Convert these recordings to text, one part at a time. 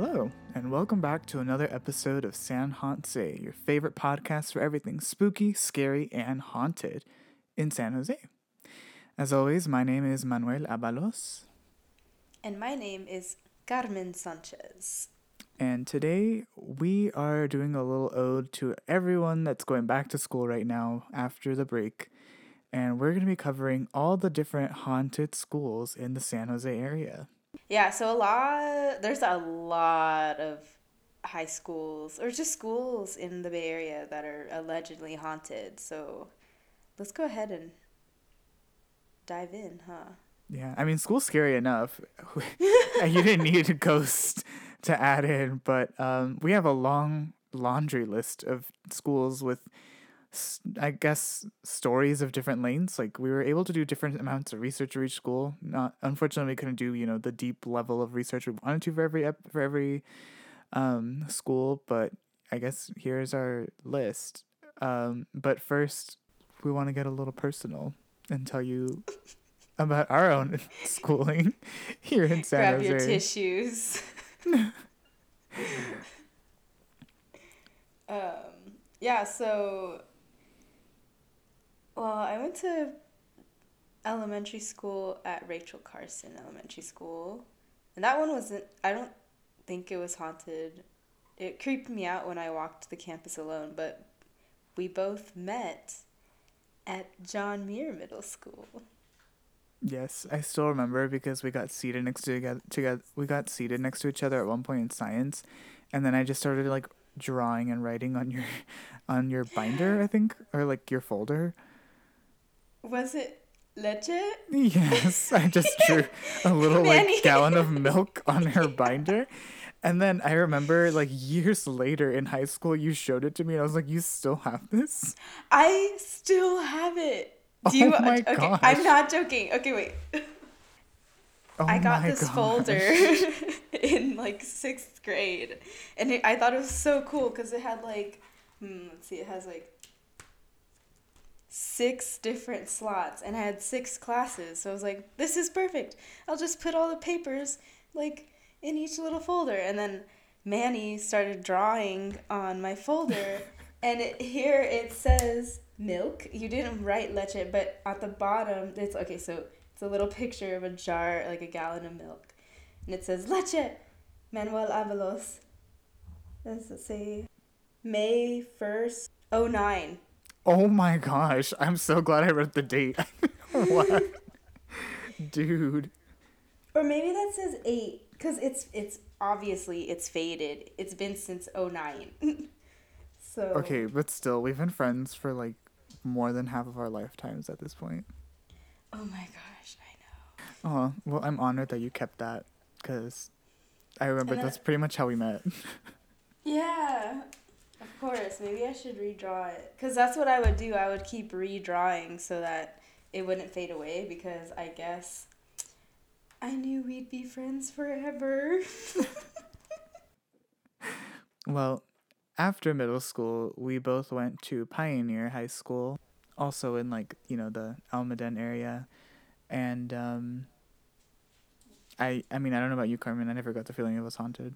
Hello, and welcome back to another episode of San Jose, your favorite podcast for everything spooky, scary, and haunted in San Jose. As always, my name is Manuel Abalos, And my name is Carmen Sanchez. and today we are doing a little ode to everyone that's going back to school right now after the break. And we're going to be covering all the different haunted schools in the San Jose area. Yeah, so a lot, there's a lot of high schools or just schools in the Bay Area that are allegedly haunted. So let's go ahead and dive in, huh? Yeah, I mean, school's scary enough. you didn't need a ghost to add in, but um, we have a long laundry list of schools with, I guess, stories of different lanes. Like we were able to do different amounts of research for each school. Not unfortunately, we couldn't do you know the deep level of research we wanted to for every ep- for every um, school. But I guess here's our list. Um, but first, we want to get a little personal and tell you about our own schooling here in San Grab Jose. your tissues. um, yeah, so, well, I went to elementary school at Rachel Carson Elementary School. And that one wasn't, I don't think it was haunted. It creeped me out when I walked the campus alone, but we both met at John Muir Middle School. Yes, I still remember because we got seated next to together, together. We got seated next to each other at one point in science, and then I just started like drawing and writing on your, on your binder, I think, or like your folder. Was it leche? Yes, I just drew a little like gallon of milk on her binder. And then I remember like years later in high school you showed it to me and I was like, You still have this? I still have it. Do Oh you? my okay, gosh. I'm not joking. Okay, wait. Oh I got this gosh. folder in like sixth grade, and it, I thought it was so cool because it had like, hmm, let's see, it has like six different slots, and I had six classes. So I was like, this is perfect. I'll just put all the papers like in each little folder, and then Manny started drawing on my folder, and it, here it says milk. You didn't write leche, but at the bottom it's okay. So it's a little picture of a jar, like a gallon of milk, and it says leche, Manuel Avalos. Does it say May first, oh nine? Oh my gosh. I'm so glad I read the date. what? Dude. Or maybe that says eight, cause it's it's obviously it's faded. It's been since 09. so Okay, but still, we've been friends for like more than half of our lifetimes at this point. Oh my gosh, I know. Oh, well, I'm honored that you kept that because I remember I- that's pretty much how we met. Yeah, of course. Maybe I should redraw it. Because that's what I would do. I would keep redrawing so that it wouldn't fade away because I guess I knew we'd be friends forever. Well, after middle school, we both went to Pioneer High School, also in like, you know, the Almaden area. And um I I mean, I don't know about you, Carmen. I never got the feeling it was haunted.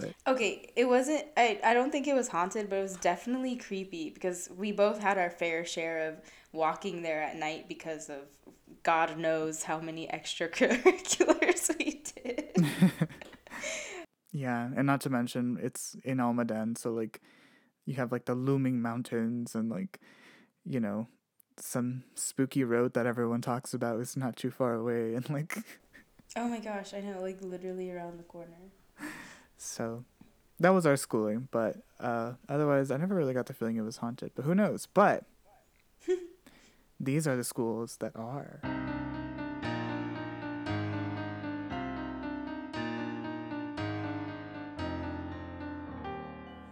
But okay, it wasn't, I, I don't think it was haunted, but it was definitely creepy because we both had our fair share of walking there at night because of God knows how many extracurriculars we did. yeah, and not to mention it's in Almaden, so like you have like the looming mountains and like you know, some spooky road that everyone talks about is not too far away and like oh my gosh, I know, like literally around the corner. So that was our schooling, but uh, otherwise, I never really got the feeling it was haunted. But who knows? But these are the schools that are.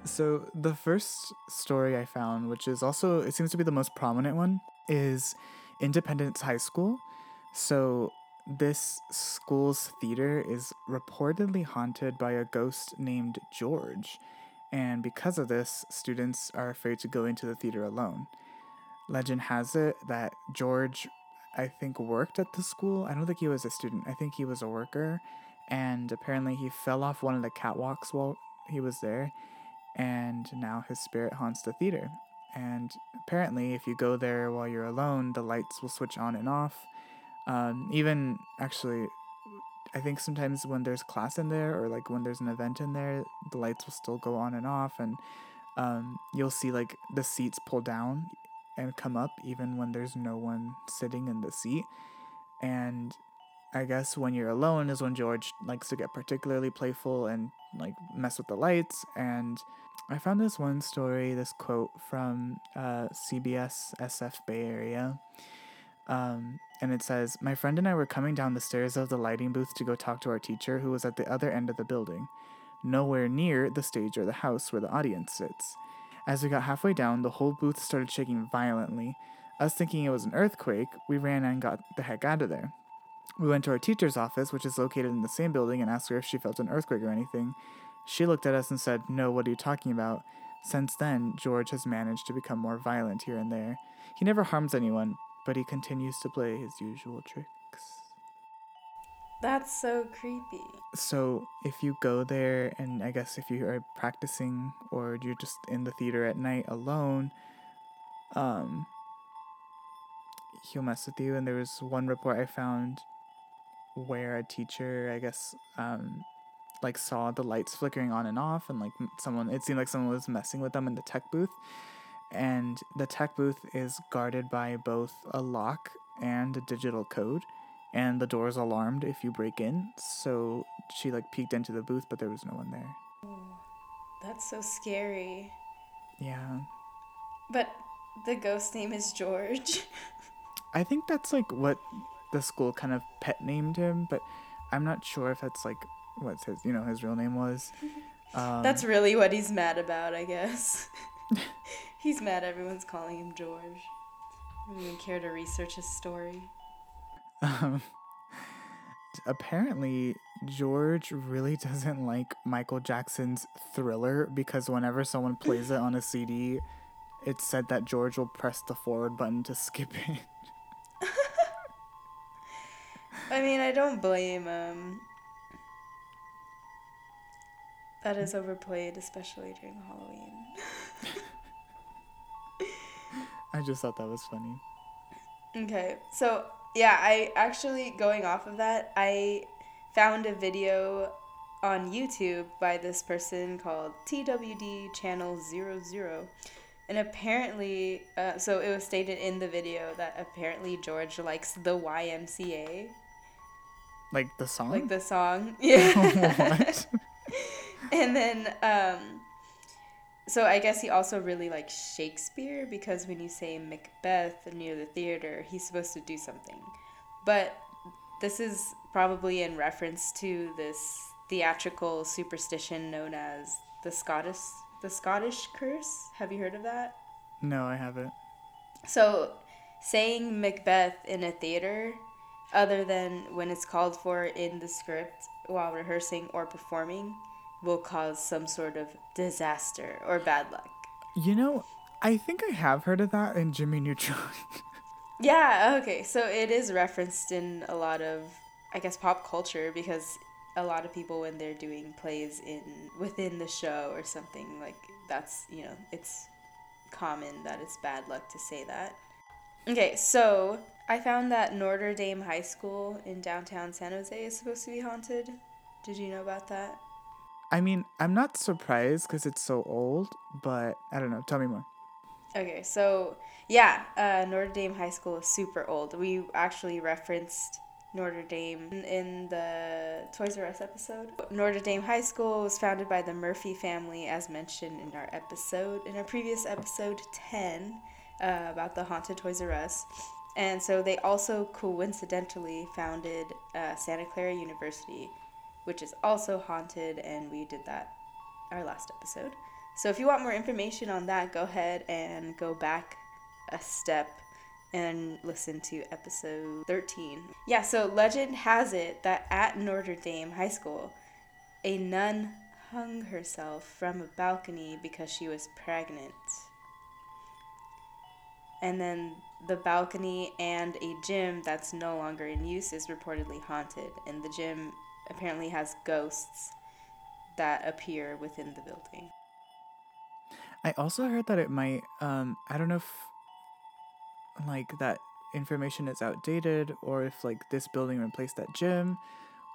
So the first story I found, which is also it seems to be the most prominent one, is Independence High School. So this school's theater is reportedly haunted by a ghost named George, and because of this, students are afraid to go into the theater alone. Legend has it that George, I think, worked at the school. I don't think he was a student, I think he was a worker, and apparently he fell off one of the catwalks while he was there, and now his spirit haunts the theater. And apparently, if you go there while you're alone, the lights will switch on and off. Um, even actually, I think sometimes when there's class in there or like when there's an event in there, the lights will still go on and off, and um, you'll see like the seats pull down and come up even when there's no one sitting in the seat. And I guess when you're alone is when George likes to get particularly playful and like mess with the lights. And I found this one story, this quote from uh, CBS SF Bay Area. Um, and it says, My friend and I were coming down the stairs of the lighting booth to go talk to our teacher, who was at the other end of the building, nowhere near the stage or the house where the audience sits. As we got halfway down, the whole booth started shaking violently. Us thinking it was an earthquake, we ran and got the heck out of there. We went to our teacher's office, which is located in the same building, and asked her if she felt an earthquake or anything. She looked at us and said, No, what are you talking about? Since then, George has managed to become more violent here and there. He never harms anyone, but he continues to play his usual tricks. That's so creepy. So, if you go there, and I guess if you are practicing or you're just in the theater at night alone, um, he'll mess with you. And there was one report I found where a teacher, I guess, um, like saw the lights flickering on and off, and like someone, it seemed like someone was messing with them in the tech booth. And the tech booth is guarded by both a lock and a digital code, and the door is alarmed if you break in. So she like peeked into the booth, but there was no one there. That's so scary. Yeah. But the ghost name is George. I think that's like what the school kind of pet named him, but I'm not sure if that's like what his you know his real name was. Um, That's really what he's mad about, I guess. he's mad everyone's calling him George. I don't even care to research his story. um, apparently George really doesn't like Michael Jackson's Thriller because whenever someone plays it on a CD, it's said that George will press the forward button to skip it. I mean, I don't blame him. That is overplayed, especially during Halloween. I just thought that was funny. Okay, so yeah, I actually going off of that, I found a video on YouTube by this person called TWD Channel 00. And apparently, uh, so it was stated in the video that apparently George likes the YMCA, Like the song? like the song. Yeah. what? and then um so i guess he also really likes shakespeare because when you say macbeth near the theater he's supposed to do something. But this is probably in reference to this theatrical superstition known as the scottish the scottish curse. Have you heard of that? No, I haven't. so saying macbeth in a theater other than when it's called for in the script while rehearsing or performing will cause some sort of disaster or bad luck. You know, I think I have heard of that in Jimmy Neutron. Yeah, okay. So it is referenced in a lot of I guess pop culture because a lot of people when they're doing plays in within the show or something like that's, you know, it's common that it's bad luck to say that. Okay, so I found that Notre Dame High School in downtown San Jose is supposed to be haunted. Did you know about that? I mean, I'm not surprised because it's so old, but I don't know. Tell me more. Okay, so yeah, uh, Notre Dame High School is super old. We actually referenced Notre Dame in the Toys R Us episode. Notre Dame High School was founded by the Murphy family, as mentioned in our episode, in our previous episode 10 uh, about the haunted Toys R Us. And so they also coincidentally founded uh, Santa Clara University, which is also haunted, and we did that our last episode. So if you want more information on that, go ahead and go back a step and listen to episode 13. Yeah, so legend has it that at Notre Dame High School, a nun hung herself from a balcony because she was pregnant. And then the balcony and a gym that's no longer in use is reportedly haunted. And the gym apparently has ghosts that appear within the building. I also heard that it might um I don't know if like that information is outdated or if like this building replaced that gym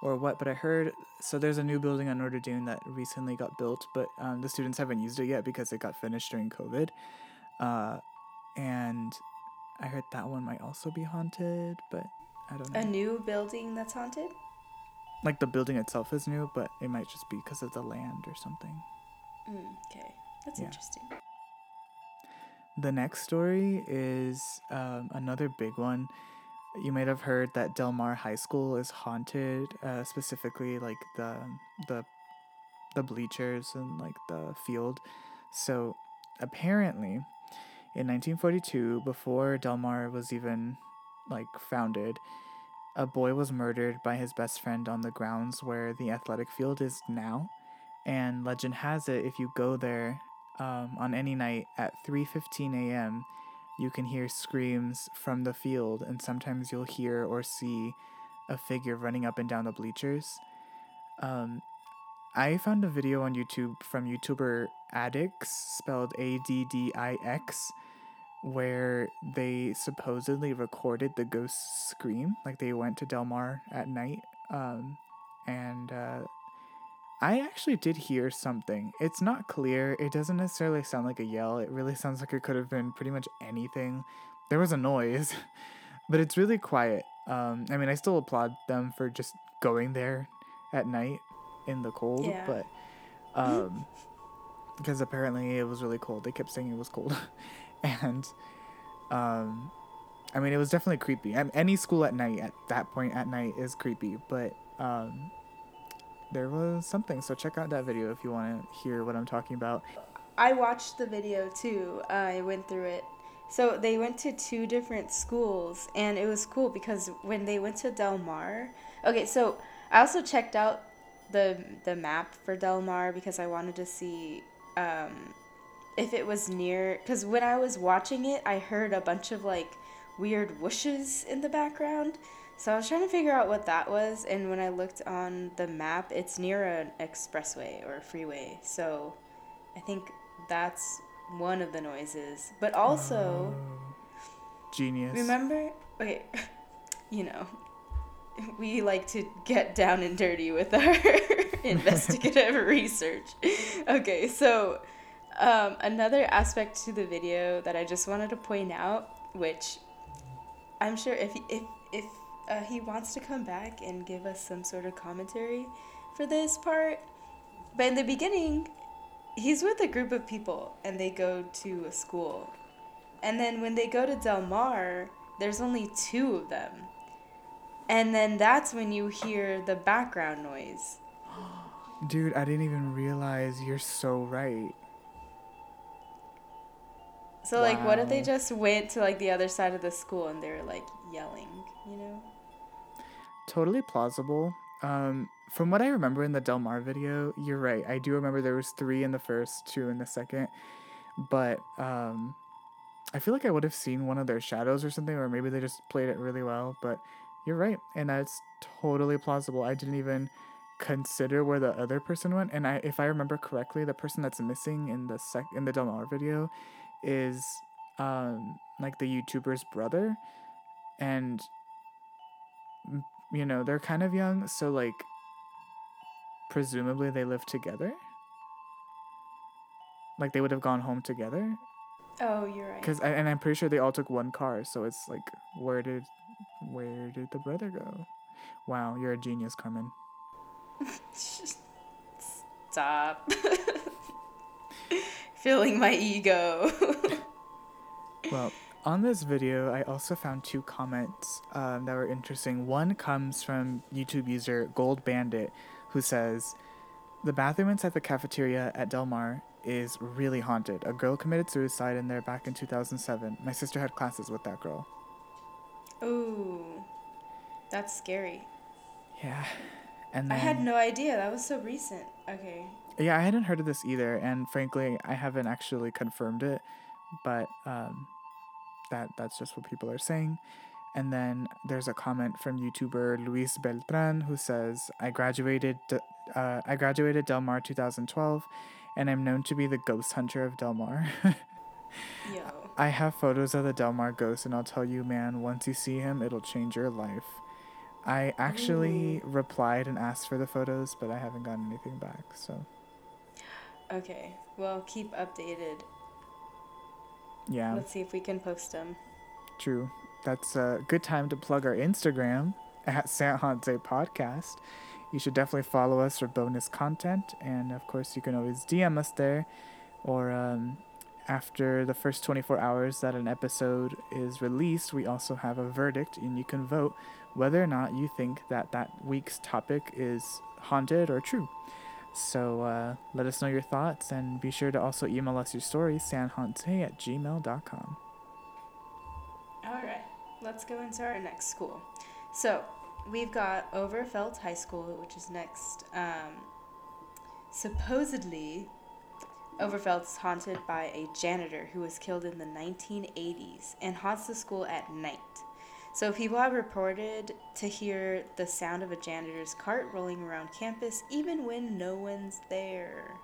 or what, but I heard so there's a new building on Notre Dame that recently got built, but um, the students haven't used it yet because it got finished during COVID. Uh, and I heard that one might also be haunted, but I don't know. A new building that's haunted? Like the building itself is new, but it might just be because of the land or something. Mm, okay, that's Yeah. interesting. The next story is um, another big one. You might have heard that Del Mar High School is haunted, uh, specifically like the the the bleachers and like the field. So apparently, in 1942, before Del Mar was even like founded, a boy was murdered by his best friend on the grounds where the athletic field is now. And legend has it, if you go there um, on any night at 3:15 a.m., you can hear screams from the field, and sometimes you'll hear or see a figure running up and down the bleachers. Um, I found a video on YouTube from YouTuber Addix, spelled A D D I X, where they supposedly recorded the ghost scream. Like they went to Del Mar at night, um, and uh, I actually did hear something. It's not clear. It doesn't necessarily sound like a yell. It really sounds like it could have been pretty much anything. There was a noise, but it's really quiet. Um, I mean, I still applaud them for just going there at night in the cold, Yeah. but um, because apparently it was really cold. They kept saying it was cold, and um, I mean, it was definitely creepy. I any school at night at that point at night is creepy, but um, there was something. So check out that video if you want to hear what I'm talking about. I watched the video too. I went through it. So they went to two different schools, and it was cool because when they went to Del Mar, okay. So I also checked out the the map for Del Mar because I wanted to see um, if it was near. Because when I was watching it, I heard a bunch of like weird whooshes in the background. So I was trying to figure out what that was, and when I looked on the map, it's near an expressway or a freeway. So I think that's one of the noises. But also, oh, Genius. remember, okay, you know, we like to get down and dirty with our investigative research. Okay, so um, another aspect to the video that I just wanted to point out, which I'm sure if if if uh, he wants to come back and give us some sort of commentary for this part, but in the beginning, he's with a group of people and they go to a school, and then when they go to Del Mar, there's only two of them, and then that's when you hear the background noise. Dude, I didn't even realize you're so right. So like, what if they just went to like the other side of the school and they were like yelling, you know? Totally plausible. Um, from what I remember in the Del Mar video, you're right. I do remember there was three in the first, two in the second, but um, I feel like I would have seen one of their shadows or something, or maybe they just played it really well. But you're right, and that's totally plausible. I didn't even consider where the other person went, and I, if I remember correctly, the person that's missing in the sec in the Del Mar video is um like the YouTuber's brother, and you know they're kind of young, so like presumably they live together. Like they would have gone home together, Oh, you're right. Cause and I'm pretty sure they all took one car, so it's like, where did, where did the brother go? Wow, you're a genius, Carmen. Stop. Feeling my ego. Well, on this video, I also found two comments um, that were interesting. One comes from YouTube user Gold Bandit, who says, "The bathroom inside the cafeteria at Del Mar is really haunted. A girl committed suicide in there back in 2007. My sister had classes with that girl." Ooh, that's scary. Yeah, and then I had no idea. That was so recent. Okay. Yeah, I hadn't heard of this either, and frankly, I haven't actually confirmed it, but um, that that's just what people are saying. And then there's a comment from YouTuber Luis Beltran who says, "I graduated, uh, I graduated Del Mar 2012, and I'm known to be the ghost hunter of Del Mar." Yo. I have photos of the Del Mar ghost, and I'll tell you, man, once you see him, it'll change your life. I actually Ooh. replied and asked for the photos, but I haven't gotten anything back. So. Okay. Well, keep updated. Yeah. Let's see if we can post them. True. That's a good time to plug our Instagram at San Jose Podcast. You should definitely follow us for bonus content, and of course, you can always DM us there, or um, after the first 24 hours that an episode is released, we also have a verdict, and you can vote whether or not you think that that week's topic is haunted or true. So uh, let us know your thoughts and be sure to also email us your stories, sanhante at gmail.com. All right, let's go into our next school. So we've got Overfelt High School, which is next. Um, supposedly, Overfelt is haunted by a janitor who was killed in the 1980s and haunts the school at night. So people have reported to hear the sound of a janitor's cart rolling around campus even when no one's there.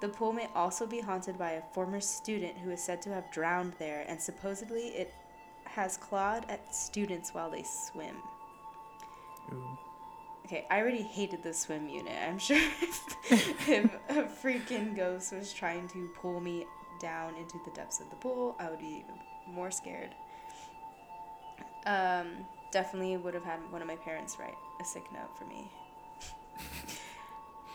The pool may also be haunted by a former student who is said to have drowned there, and supposedly it has clawed at students while they swim. Ooh. Okay, I already hated the swim unit. I'm sure if, if a freaking ghost was trying to pull me down into the depths of the pool, I would be even more scared. Um, definitely would have had one of my parents write a sick note for me.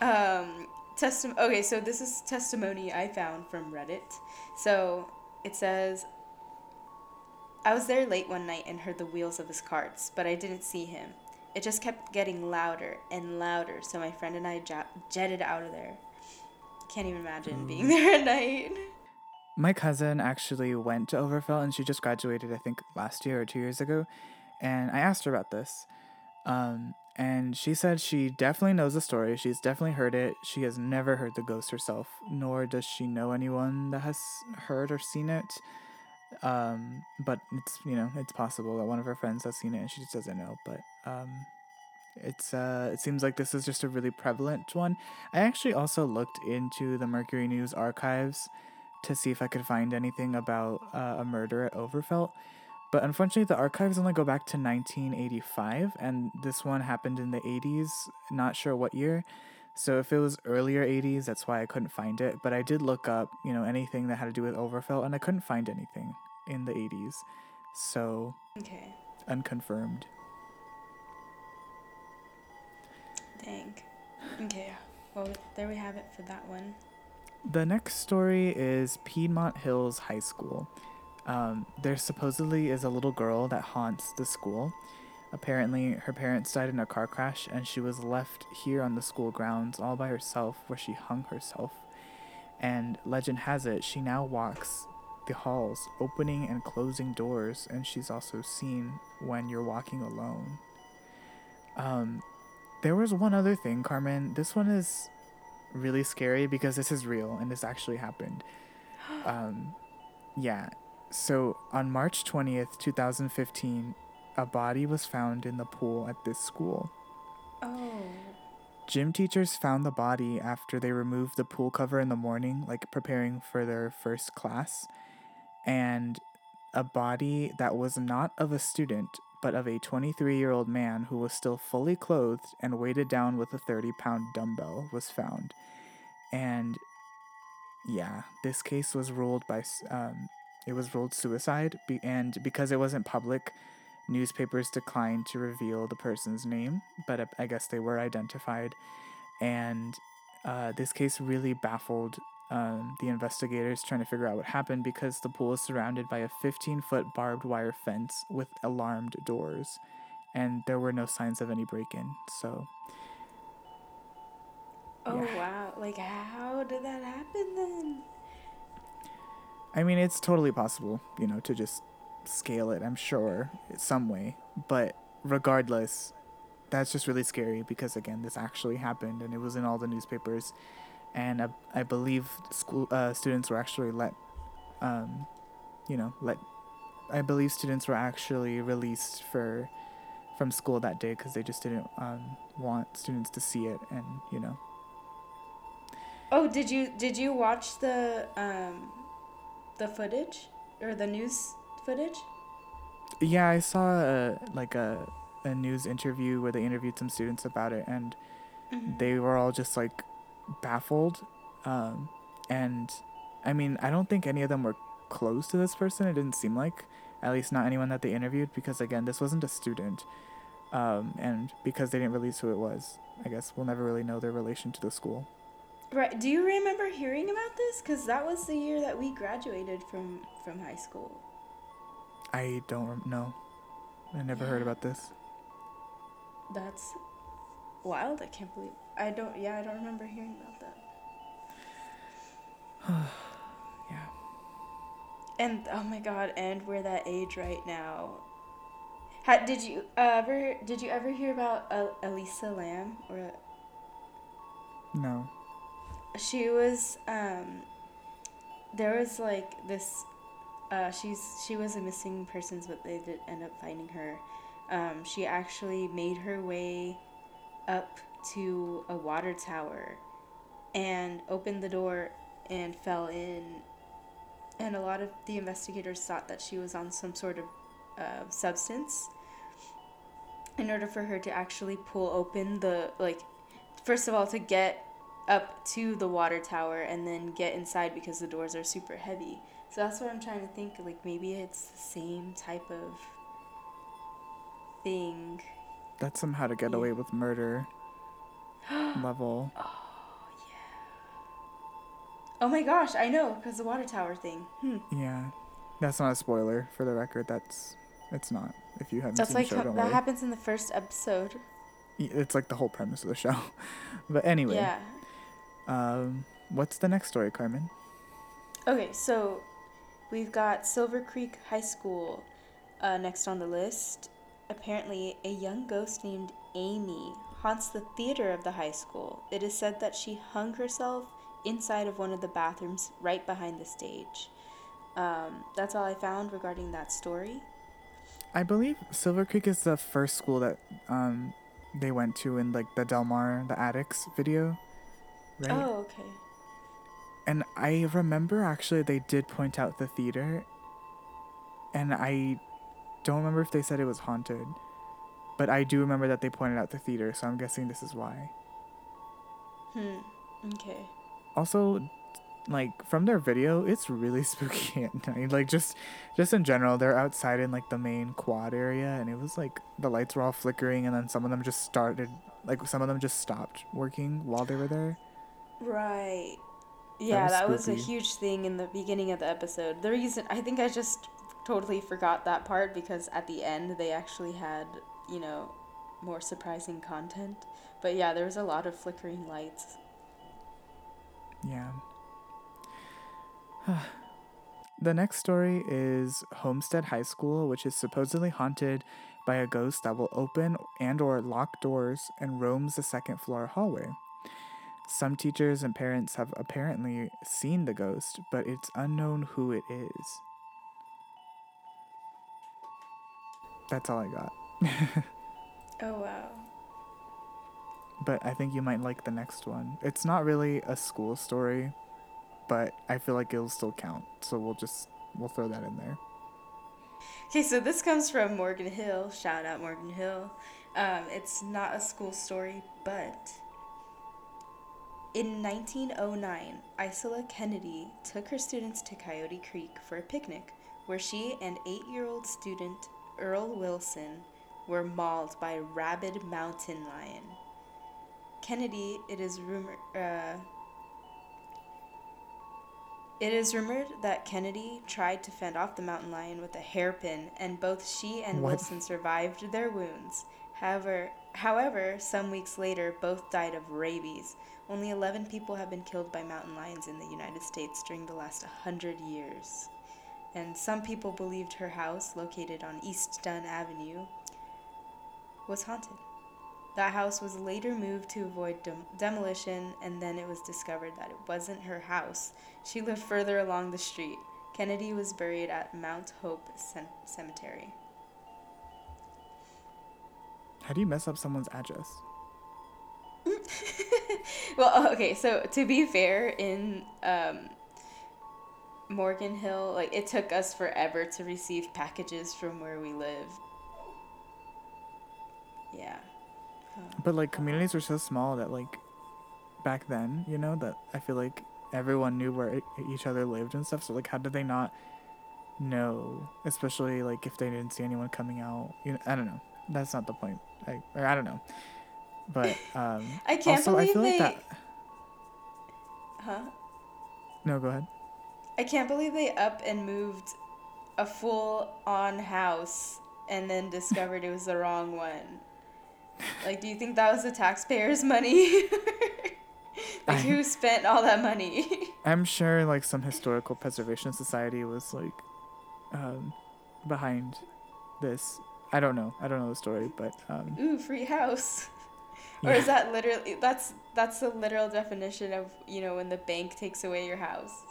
um, testim- okay, so this is testimony I found from Reddit. So it says, I was there late one night and heard the wheels of his carts, but I didn't see him. It just kept getting louder and louder, so my friend and I jetted out of there. Can't even imagine mm. being there at night. My cousin actually went to Overfelt and she just graduated, I think, last year or two years ago. And I asked her about this. Um, and she said she definitely knows the story. She's definitely heard it. She has never heard the ghost herself, nor does she know anyone that has heard or seen it. Um, but it's you know it's possible that one of her friends has seen it and she just doesn't know. But um, it's uh, it seems like this is just a really prevalent one. I actually also looked into the Mercury News archives to see if I could find anything about uh, a murder at Overfelt. But unfortunately, the archives only go back to 1985, and this one happened in the 80s. Not sure what year. So if it was earlier 80s, that's why I couldn't find it. But I did look up, you know, anything that had to do with Overfelt, and I couldn't find anything in the 80s. So okay, unconfirmed. Dang. Okay. Well, there we have it for that one. The next story is Piedmont Hills High School. Um, there supposedly is a little girl that haunts the school. Apparently, her parents died in a car crash, and she was left here on the school grounds all by herself, where she hung herself. And legend has it, she now walks the halls, opening and closing doors, and she's also seen when you're walking alone. Um, there was one other thing, Carmen. This one is really scary because this is real and this actually happened. Um, yeah. So on March 20th, 2015, a body was found in the pool at this school. Oh. Gym teachers found the body after they removed the pool cover in the morning, like preparing for their first class. And a body that was not of a student, but of a 23 year old man who was still fully clothed and weighted down with a 30 pound dumbbell was found. And yeah, this case was ruled by, um, it was ruled suicide. Be- and because it wasn't public, newspapers declined to reveal the person's name, but I guess they were identified. And uh, this case really baffled um, the investigators trying to figure out what happened because the pool is surrounded by a 15 foot barbed wire fence with alarmed doors, and there were no signs of any break in. So. Oh, yeah. wow. Like, how did that happen then? I mean, it's totally possible, you know, to just scale it, I'm sure, some way. But regardless, that's just really scary because, again, this actually happened and it was in all the newspapers and I, I believe school uh, students were actually let, um, you know, let I believe students were actually released for from school that day because they just didn't um, want students to see it, and you know. Oh, did you did you watch the um, the footage or the news footage? Yeah, I saw a, like a a news interview where they interviewed some students about it, and Mhm. they were all just like baffled. Um, and I mean, I don't think any of them were close to this person. It didn't seem like, at least not anyone that they interviewed, because again, this wasn't a student. Um, and because they didn't release who it was, I guess we'll never really know their relation to the school. Right. Do you remember hearing about this? Because that was the year that we graduated from from high school. I don't know. I never heard about this. That's wild. I can't believe. I don't. Yeah, I don't remember hearing about that. Yeah. And oh my god, and we're that age right now. Had did you ever did you ever hear about uh, Elisa Lam or No. she was um there was like this uh she's she was a missing persons but they did end up finding her um she actually made her way up to a water tower and opened the door and fell in and a lot of the investigators thought that she was on some sort of uh, substance in order for her to actually pull open the like first of all to get up to the water tower and then get inside because the doors are super heavy. So that's what I'm trying to think. Like maybe it's the same type of thing. That's somehow to get Yeah. away with murder level. Oh yeah. Oh my gosh, I know because the water tower thing. Hmm. Yeah. That's not a spoiler for the record. That's it's not. If you haven't That's seen like the show, how- don't that worry. happens in the first episode. It's like the whole premise of the show. but anyway, Yeah. um what's the next story, Carmen? Okay, so we've got Silver Creek High School uh, next on the list. Apparently, a young ghost named Amy haunts the theater of the high school. It is said that she hung herself inside of one of the bathrooms right behind the stage. Um, that's all I found regarding that story. I believe Silver Creek is the first school that um they went to in like the Del Mar the Addix video. Right? Oh, okay. And I remember actually they did point out the theater. And I don't remember if they said it was haunted. But I do remember that they pointed out the theater, so I'm guessing this is why. Hmm. Okay. Also, like from their video, it's really spooky at night. Like just just in general, they're outside in like the main quad area and it was like the lights were all flickering and then some of them just started like some of them just stopped working while they were there. Right. Yeah, was that was a huge thing in the beginning of the episode. The reason I think I just totally forgot that part because at the end they actually had, you know, more surprising content. But yeah, there was a lot of flickering lights. Yeah. the next story is Homestead High School, which is supposedly haunted by a ghost that will open and or lock doors and roams the second floor hallway. Some teachers and parents have apparently seen the ghost, but it's unknown who it is. That's all I got. Oh wow. but I think you might like the next one. It's not really a school story, but I feel like it'll still count. So we'll just we'll throw that in there. Okay, so this comes from Morgan Hill. Shout out Morgan Hill. Um, it's not a school story, but in 1909, Isola Kennedy took her students to Coyote Creek for a picnic, where she and eight-year-old student Earl Wilson were mauled by a rabid mountain lion. Kennedy, it is rumored. Uh, it is rumored that Kennedy tried to fend off the mountain lion with a hairpin, and both she and What? Wilson survived their wounds. However, however, some weeks later, both died of rabies. Only 11 people have been killed by mountain lions in the United States during the last 100 years. And some people believed her house, located on East Dunne Avenue, was haunted. That house was later moved to avoid dem- demolition, and then it was discovered that it wasn't her house. She lived further along the street. Kennedy was buried at Mount Hope Cem- Cemetery. How do you mess up someone's address? well, okay, so to be fair, in um, Morgan Hill, like it took us forever to receive packages from where we live. Yeah. But like communities were so small that like back then, you know, that I feel like everyone knew where each other lived and stuff. So like, how did they not know? Especially like if they didn't see anyone coming out. You know, I don't know. That's not the point. I or I don't know. But um, I can't also believe I feel they. like that. Huh? No, go ahead. I can't believe they up and moved a full on house and then discovered it was the wrong one. Like, do you think that was the taxpayers' money? like, who spent all that money? I'm sure like some historical preservation society was like um, behind this. I don't know. I don't know the story, but um, Ooh, free house. Or is that literally that's that's the literal definition of you know when the bank takes away your house?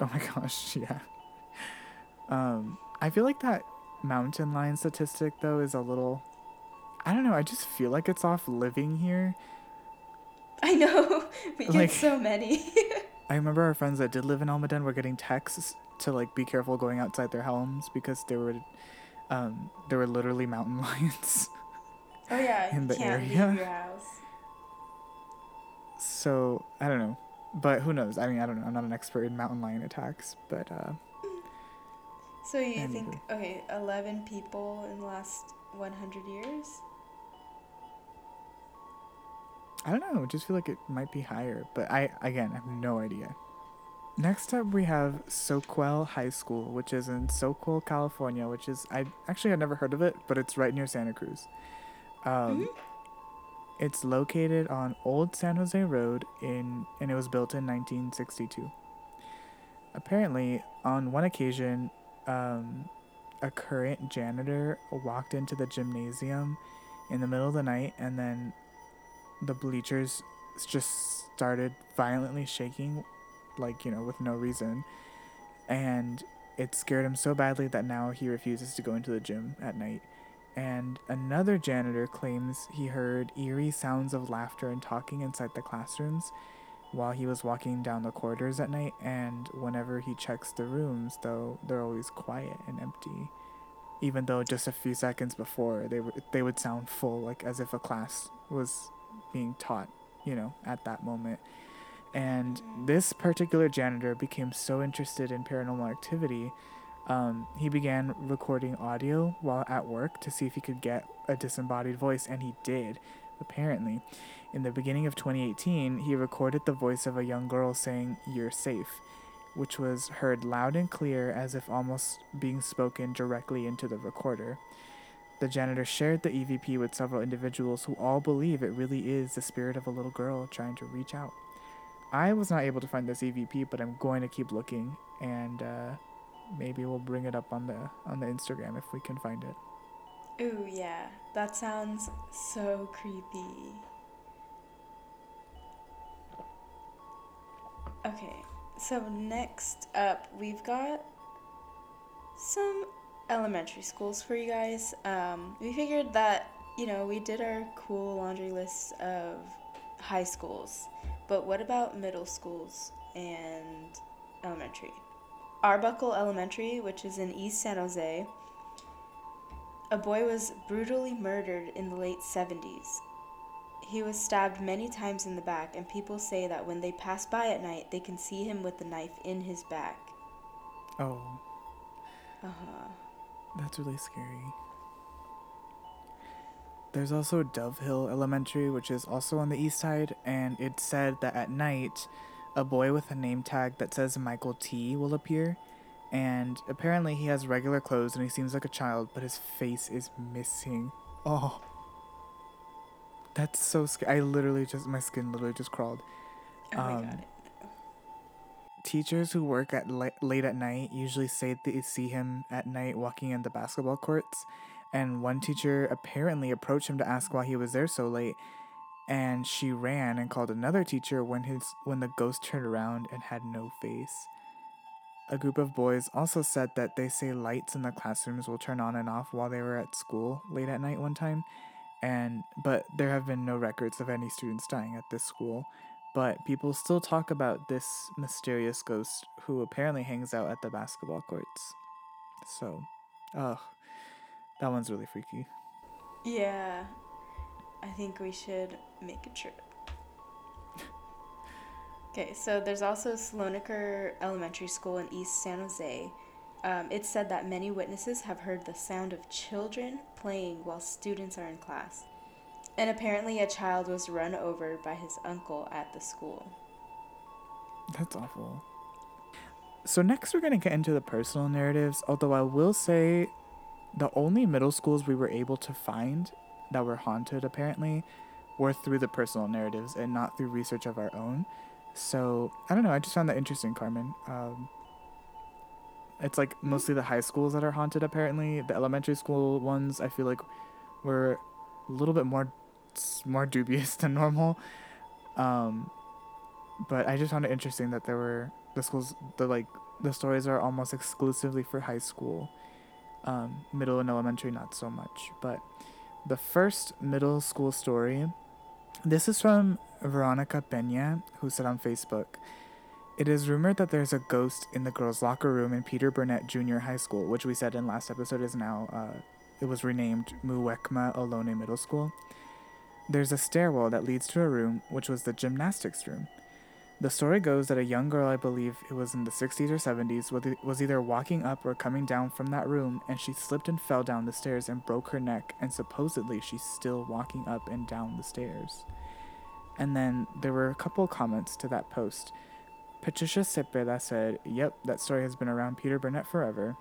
Oh my gosh, yeah. Um, I feel like that mountain lion statistic though is a little. I don't know. I just feel like it's off living here. I know we get Like- so many. I remember our friends that did live in Almaden were getting texts to like be careful going outside their homes because there were, um, there were literally mountain lions. oh yeah, In the can't area? leave your house. so I don't know, but who knows? I mean, I don't know. I'm not an expert in mountain lion attacks, but uh, So you think okay, eleven people in the last one hundred years? I don't know. I just feel like it might be higher, but I again I have no idea. Next up, we have Soquel High School, which is in Soquel, California, which is I actually had never heard of it, but it's right near Santa Cruz. Um, It's located on Old San Jose Road in, and it was built in 1962. Apparently, on one occasion, um, a current janitor walked into the gymnasium in the middle of the night, and then the bleachers just started violently shaking, like you know, with no reason, and it scared him so badly that now he refuses to go into the gym at night. And another janitor claims he heard eerie sounds of laughter and talking inside the classrooms while he was walking down the corridors at night. And whenever he checks the rooms though they're always quiet and empty. Even though just a few seconds before they were they would sound full like as if a class was being taught you know at that moment and this particular janitor became so interested in paranormal activity um, he began recording audio while at work to see if he could get a disembodied voice, and he did, apparently. In the beginning of 2018, he recorded the voice of a young girl saying, You're safe, which was heard loud and clear as if almost being spoken directly into the recorder. The janitor shared the EVP with several individuals who all believe it really is the spirit of a little girl trying to reach out. I was not able to find this EVP, but I'm going to keep looking, and uh, maybe we'll bring it up on the on the Instagram if we can find it. Ooh yeah, that sounds so creepy. Okay, so next up we've got some elementary schools for you guys. Um, we figured that you know we did our cool laundry list of high schools, but what about middle schools and elementary? Arbuckle Elementary, which is in East San Jose, a boy was brutally murdered in the late 70s. He was stabbed many times in the back, and people say that when they pass by at night, they can see him with the knife in his back. Oh, Uh huh. That's really scary. There's also Dove Hill Elementary, which is also on the east side, and it said that at night, a boy with a name tag that says Michael T will appear, and apparently he has regular clothes and he seems like a child, but his face is missing. Oh, that's so scary. I literally just my skin literally just crawled. Oh my Um, god. Teachers who work at la- late at night usually say they see him at night walking in the basketball courts. And one teacher apparently approached him to ask why he was there so late, and she ran and called another teacher when his when the ghost turned around and had no face. a group of boys also said that they say lights in the classrooms will turn on and off while they were at school late at night one time. And but there have been no records of any students dying at this school. But people still talk about this mysterious ghost who apparently hangs out at the basketball courts. So, ugh, that one's really freaky. Yeah. I think we should make a trip. Okay, so there's also Slonaker Elementary School in East San Jose. Um, it's said that many witnesses have heard the sound of children playing while students are in class. And apparently, a child was run over by his uncle at the school. That's awful. So, next, we're going to get into the personal narratives, although I will say the only middle schools we were able to find that were haunted, apparently, were through the personal narratives and not through research of our own. So I don't know. I just found that interesting, Carmen. Um, it's like mostly the high schools that are haunted. Apparently, the elementary school ones I feel like were a little bit more more dubious than normal. Um, but I just found it interesting that there were the schools the like the stories are almost exclusively for high school. Um, middle and elementary not so much. But the first middle school story, this is from Veronica Pena, who said on Facebook, It is rumored that there's a ghost in the girls' locker room in Peter Burnett Junior High School, which we said in last episode is now, uh, it was renamed Muwekma Ohlone Middle School. There's a stairwell that leads to a room, which was the gymnastics room. The story goes that a young girl, I believe it was in the 60s or 70s, was either walking up or coming down from that room, and she slipped and fell down the stairs and broke her neck, and supposedly she's still walking up and down the stairs. And then there were a couple comments to that post. Patricia Cepeda said, Yep, that story has been around Peter Burnett forever.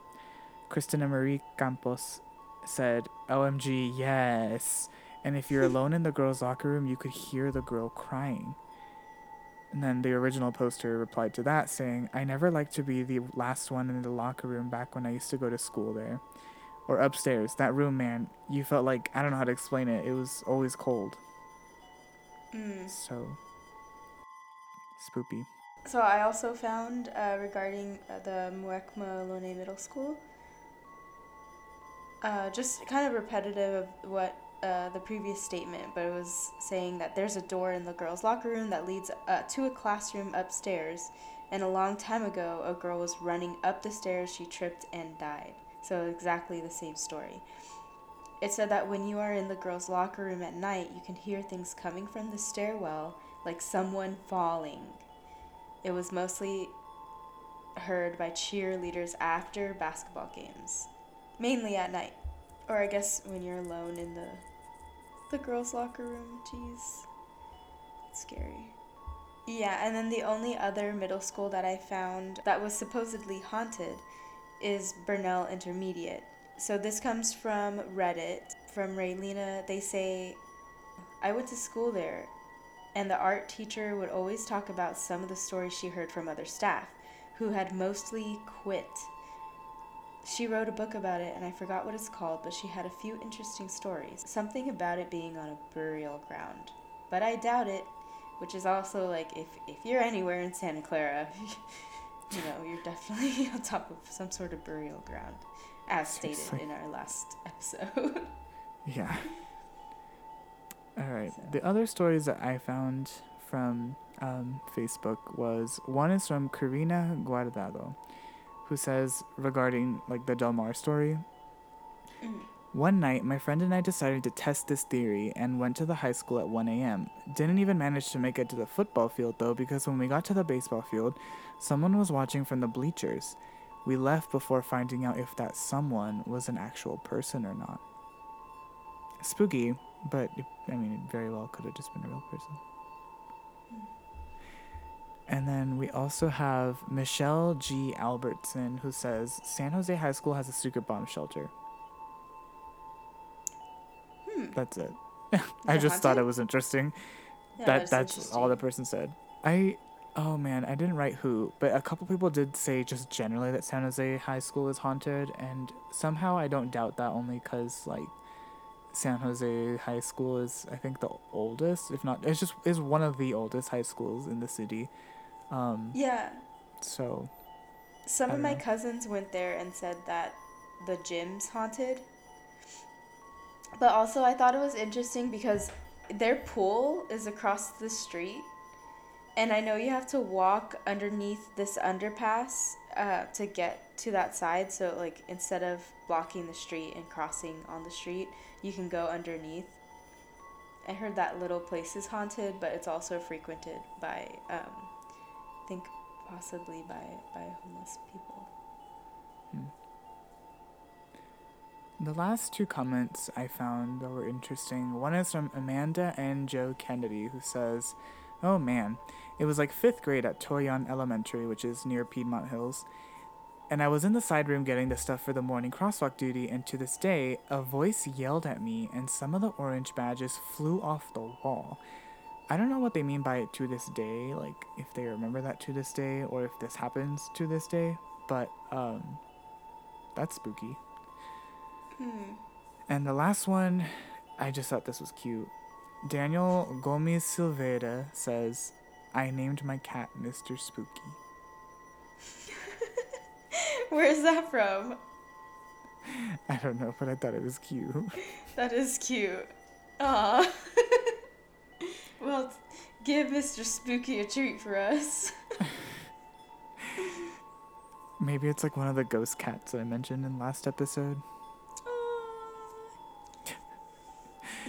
Christina Marie Campos said, OMG, yes. And if you're alone in the girls' locker room, you could hear the girl crying. And then the original poster replied to that, saying, I never liked to be the last one in the locker room back when I used to go to school there. Or upstairs. That room, man, you felt like, I don't know how to explain it, it was always cold. Mm. So spoopy. So I also found uh, regarding uh, the Muwekma Ohlone Middle School, uh, just kind of repetitive of what uh, the previous statement, but it was saying that there's a door in the girls' locker room that leads uh, to a classroom upstairs, and a long time ago, a girl was running up the stairs, she tripped and died. So exactly the same story. It said that when you are in the girls' locker room at night, you can hear things coming from the stairwell, like someone falling. It was mostly heard by cheerleaders after basketball games, mainly at night. Or I guess when you're alone in the the girls' locker room. Jeez. It's scary. Yeah, and then the only other middle school that I found that was supposedly haunted is Bernal Intermediate. So this comes from Reddit, from Raylina. They say, I went to school there, and the art teacher would always talk about some of the stories she heard from other staff, who had mostly quit. She wrote a book about it, and I forgot what it's called, but she had a few interesting stories. Something about it being on a burial ground. But I doubt it, which is also like if, if you're anywhere in Santa Clara, you know, you're definitely on top of some sort of burial ground as stated in our last episode. yeah. All right. So. The other stories that I found from um, Facebook was one is from Karina Guardado, who says regarding like the Del Mar story. Mm. One night, my friend and I decided to test this theory and went to the high school at 1 a.m. Didn't even manage to make it to the football field though, because when we got to the baseball field, someone was watching from the bleachers. We left before finding out if that someone was an actual person or not. Spooky, but I mean, it very well could have just been a real person. And then we also have Michelle G. Albertson, who says San Jose High School has a secret bomb shelter. Hmm. That's it. I just thought it was interesting. Yeah, that that's interesting. all the person said. I Oh man, I didn't write who, but a couple people did say just generally that San Jose High School is haunted, and somehow I don't doubt that only because like San Jose High School is I think the oldest, if not, it's just is one of the oldest high schools in the city. Um, yeah. So, some of my know. cousins went there and said that the gym's haunted. But also, I thought it was interesting because their pool is across the street, and I know you have to walk underneath this underpass uh, to get to that side. So, like, instead of blocking the street and crossing on the street, you can go underneath. I heard that little place is haunted, but it's also frequented by, um, think, possibly by by homeless people. Hmm. The last two comments I found that were interesting. One is from Amanda and Joe Kennedy, who says, Oh man, it was like fifth grade at Toyon Elementary, which is near Piedmont Hills. And I was in the side room getting the stuff for the morning crosswalk duty, and to this day, a voice yelled at me, and some of the orange badges flew off the wall. I don't know what they mean by it to this day, like if they remember that to this day, or if this happens to this day, but um, that's spooky. Hmm. And the last one, I just thought this was cute. Daniel Gomes Silveira says, I named my cat Mr. Spooky. Where's that from? I don't know, but I thought it was cute. That is cute. Aw. Well, give Mr. Spooky a treat for us. Maybe it's like one of the ghost cats that I mentioned in last episode.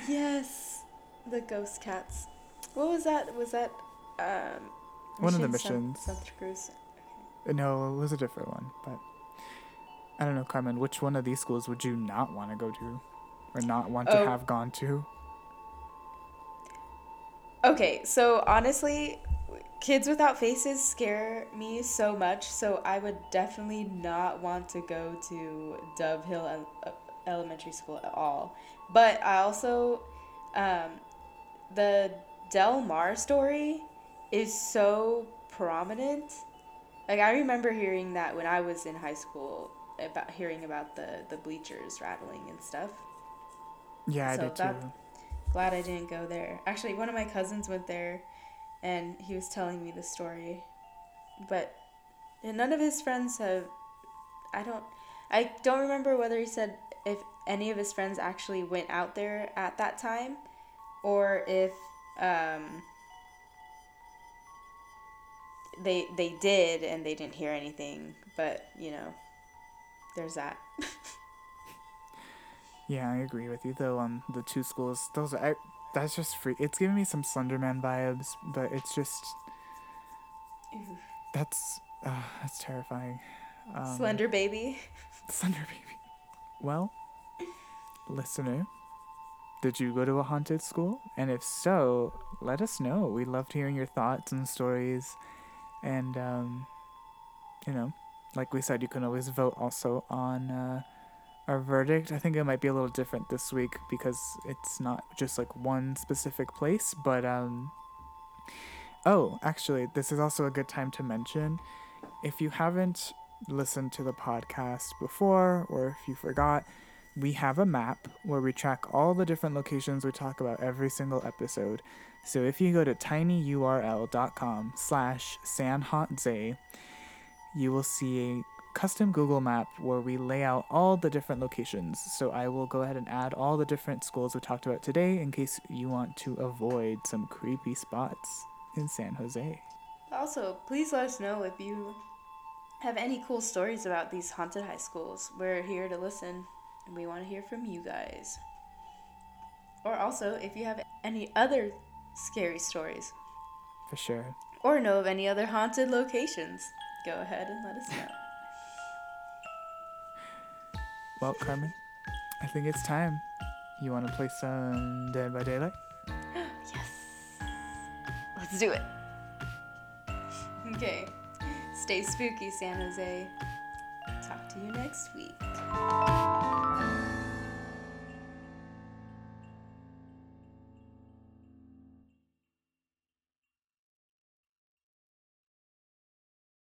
Yes, the ghost cats. What was that? Was that um? One of the missions. Santa Cruz. Uh, No, it was a different one, but I don't know, Carmen, which one of these schools would you not want to go to? Or not want to Oh. have gone to? Okay, so honestly, kids without faces scare me so much, so I would definitely not want to go to Dove Hill uh, Elementary School at all. But I also, um, the Del Mar story is so prominent. Like I remember hearing that when I was in high school about hearing about the the bleachers rattling and stuff. Yeah, I So did too. Glad I didn't go there. Actually, one of my cousins went there and he was telling me the story. But none of his friends have I don't I don't remember whether he said if any of his friends actually went out there at that time or if um they they did and they didn't hear anything, but you know, there's that. Yeah, I agree with you though. On the two schools, those I that's just free. It's giving me some Slenderman vibes, but it's just Ooh. that's uh, that's terrifying. Um, Slender baby. Slender baby. Well, listener, did you go to a haunted school? And if so, let us know. We loved hearing your thoughts and stories, and um, you know, like we said, you can always vote also on. Uh, our verdict. I think it might be a little different this week because it's not just like one specific place, but um Oh, actually, this is also a good time to mention if you haven't listened to the podcast before or if you forgot, we have a map where we track all the different locations we talk about every single episode. So if you go to tinyurl.com slash sanhotze, you will see a custom Google map where we lay out all the different locations. So I will go ahead and add all the different schools we talked about today in case you want to avoid some creepy spots in San Jose. Also, please let us know if you have any cool stories about these haunted high schools. We're here to listen and we want to hear from you guys. Or also, if you have any other scary stories For sure. or know of any other haunted locations, go ahead and let us know. Well, Carmen, I think it's time. You want to play some Dead by Daylight? yes. Let's do it. Okay. Stay spooky, San Jose. Talk to you next week.